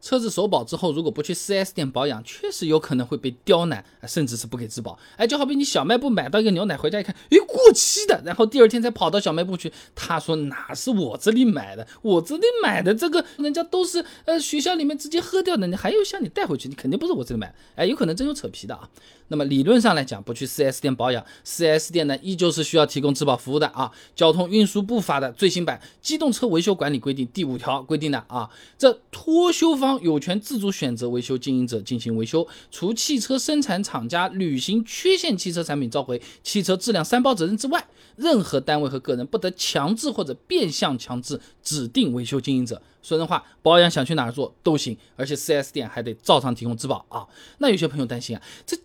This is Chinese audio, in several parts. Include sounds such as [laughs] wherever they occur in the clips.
车子首保之后，如果不去 4S 店保养，确实有可能会被刁难，甚至是不给质保。哎，就好比你小卖部买到一个牛奶回家一看，哎，过期的，然后第二天才跑到小卖部去，他说哪是我这里买的，我这里买的这个人家都是呃学校里面直接喝掉的，你还要向你带回去，你肯定不是我这里买。哎，有可能真有扯皮的啊。那么理论上来讲，不去 4S 店保养，4S 店呢依旧是需要提供质保服务的啊。交通运输部法的最新版《机动车维修管理规定》第五条规定的啊，这脱修方有权自主选择维修经营者进行维修，除汽车生产厂家履行缺陷汽车产品召回、汽车质量三包责任之外，任何单位和个人不得强制或者变相强制指定维修经营者。说人话，保养想去哪儿做都行，而且四 S 店还得照常提供质保啊。那有些朋友担心啊，这。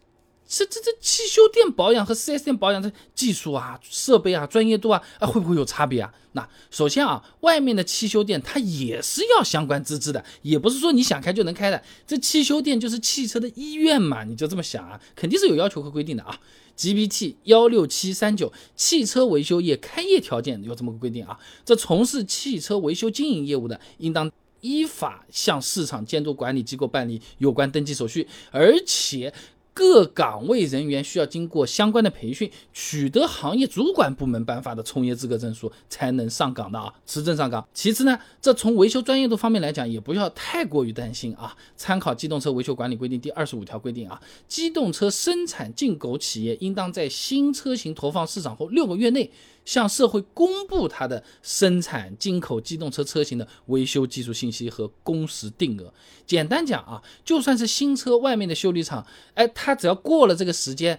这这这汽修店保养和 4S 店保养的技术啊、设备啊、专业度啊啊会不会有差别啊？那首先啊，外面的汽修店它也是要相关资质的，也不是说你想开就能开的。这汽修店就是汽车的医院嘛，你就这么想啊，肯定是有要求和规定的啊。GPT 幺六七三九汽车维修业开业条件有这么个规定啊，这从事汽车维修经营业务的，应当依法向市场监督管理机构办理有关登记手续，而且。各岗位人员需要经过相关的培训，取得行业主管部门颁发的从业资格证书，才能上岗的啊，持证上岗。其次呢，这从维修专业度方面来讲，也不要太过于担心啊。参考《机动车维修管理规定》第二十五条规定啊，机动车生产进口企业应当在新车型投放市场后六个月内。向社会公布它的生产进口机动车车型的维修技术信息和工时定额。简单讲啊，就算是新车外面的修理厂，哎，它只要过了这个时间。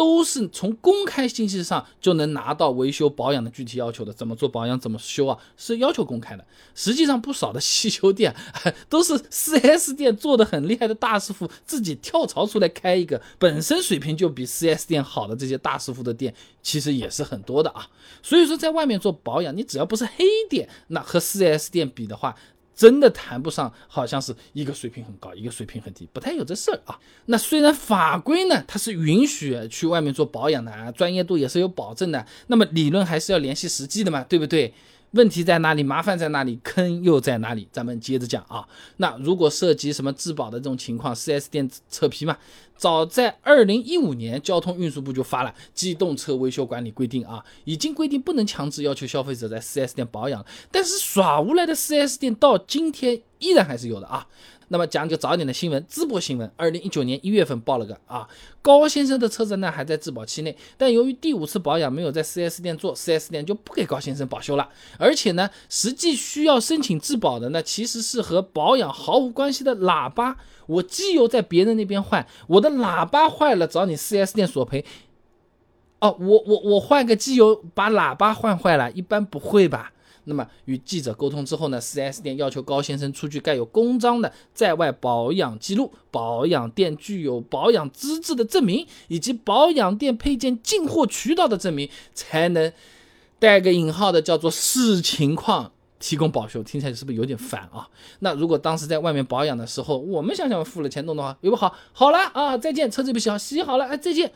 都是从公开信息上就能拿到维修保养的具体要求的，怎么做保养，怎么修啊，是要求公开的。实际上，不少的汽修店 [laughs] 都是 4S 店做的很厉害的大师傅自己跳槽出来开一个，本身水平就比 4S 店好的这些大师傅的店，其实也是很多的啊。所以说，在外面做保养，你只要不是黑店，那和 4S 店比的话。真的谈不上，好像是一个水平很高，一个水平很低，不太有这事儿啊。那虽然法规呢，它是允许去外面做保养的啊，专业度也是有保证的，那么理论还是要联系实际的嘛，对不对？问题在哪里？麻烦在哪里？坑又在哪里？咱们接着讲啊。那如果涉及什么质保的这种情况，4S 店扯皮嘛？早在二零一五年，交通运输部就发了《机动车维修管理规定》啊，已经规定不能强制要求消费者在 4S 店保养，但是耍无赖的 4S 店到今天依然还是有的啊。那么讲个早一点的新闻，淄博新闻，二零一九年一月份报了个啊，高先生的车子呢还在质保期内，但由于第五次保养没有在 4S 店做，4S 店就不给高先生保修了。而且呢，实际需要申请质保的呢，其实是和保养毫无关系的喇叭。我机油在别人那边换，我的喇叭坏了找你 4S 店索赔。哦，我我我换个机油把喇叭换坏了，一般不会吧？那么与记者沟通之后呢，4S 店要求高先生出具盖有公章的在外保养记录、保养店具有保养资质的证明，以及保养店配件进货渠道的证明，才能带个引号的叫做视情况提供保修。听起来是不是有点烦啊？那如果当时在外面保养的时候，我们想想付了钱弄的话，有不好？好了啊，再见，车子不洗好，洗好了，哎，再见。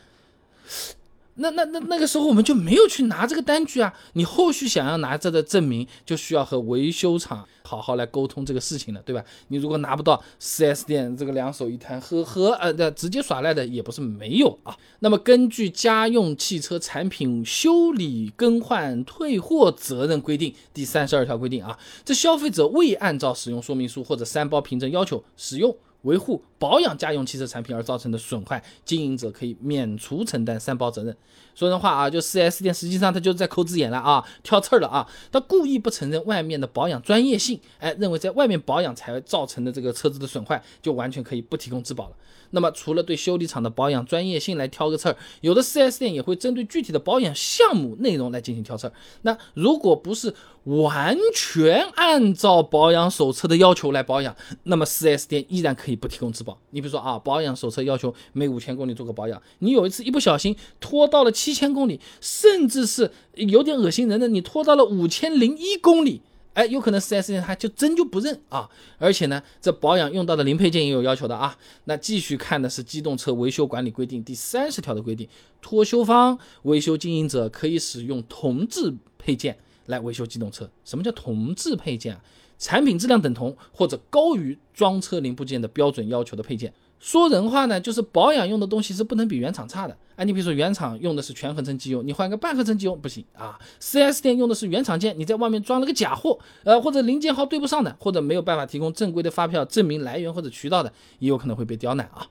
那那那那个时候我们就没有去拿这个单据啊！你后续想要拿这个证明，就需要和维修厂好好来沟通这个事情了，对吧？你如果拿不到，4S 店这个两手一摊，呵呵，呃，的直接耍赖的也不是没有啊。那么根据家用汽车产品修理更换退货责任规定第三十二条规定啊，这消费者未按照使用说明书或者三包凭证要求使用。维护保养家用汽车产品而造成的损坏，经营者可以免除承担三包责任。说人话啊，就 4S 店实际上他就是在抠字眼了啊，挑刺儿了啊，他故意不承认外面的保养专业性，哎，认为在外面保养才造成的这个车子的损坏，就完全可以不提供质保了。那么除了对修理厂的保养专业性来挑个刺儿，有的 4S 店也会针对具体的保养项目内容来进行挑刺儿。那如果不是完全按照保养手册的要求来保养，那么 4S 店依然可以不提供质。保你比如说啊，保养手册要求每五千公里做个保养，你有一次一不小心拖到了七千公里，甚至是有点恶心人的，你拖到了五千零一公里。哎，有可能 4S 店他就真就不认啊！而且呢，这保养用到的零配件也有要求的啊。那继续看的是《机动车维修管理规定》第三十条的规定，托修方、维修经营者可以使用同质配件来维修机动车。什么叫同质配件啊？产品质量等同或者高于装车零部件的标准要求的配件。说人话呢，就是保养用的东西是不能比原厂差的。哎，你比如说原厂用的是全合成机油，你换个半合成机油不行啊。4S 店用的是原厂件，你在外面装了个假货，呃，或者零件号对不上的，或者没有办法提供正规的发票证明来源或者渠道的，也有可能会被刁难啊。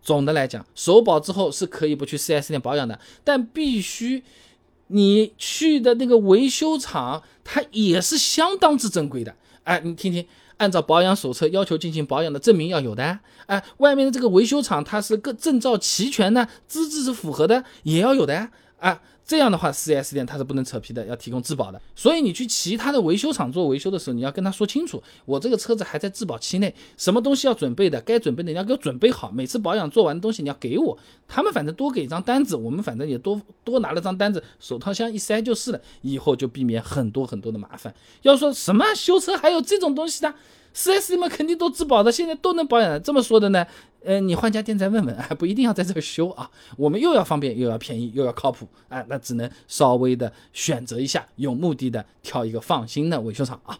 总的来讲，首保之后是可以不去 4S 店保养的，但必须你去的那个维修厂，它也是相当之正规的。哎，你听听。按照保养手册要求进行保养的证明要有的，哎，外面的这个维修厂它是各证照齐全的，资质是符合的，也要有的，哎，这样的话，4S 店它是不能扯皮的，要提供质保的。所以你去其他的维修厂做维修的时候，你要跟他说清楚，我这个车子还在质保期内，什么东西要准备的，该准备的你要给我准备好，每次保养做完的东西你要给我。他们反正多给一张单子，我们反正也多多拿了张单子，手套箱一塞就是了，以后就避免很多很多的麻烦。要说什么修车还有这种东西的四 S 店嘛肯定都质保的，现在都能保养的。这么说的呢？呃，你换家店再问问，还 [laughs] 不一定要在这修啊。我们又要方便，又要便宜，又要靠谱，啊，那只能稍微的选择一下，有目的的挑一个放心的维修厂啊。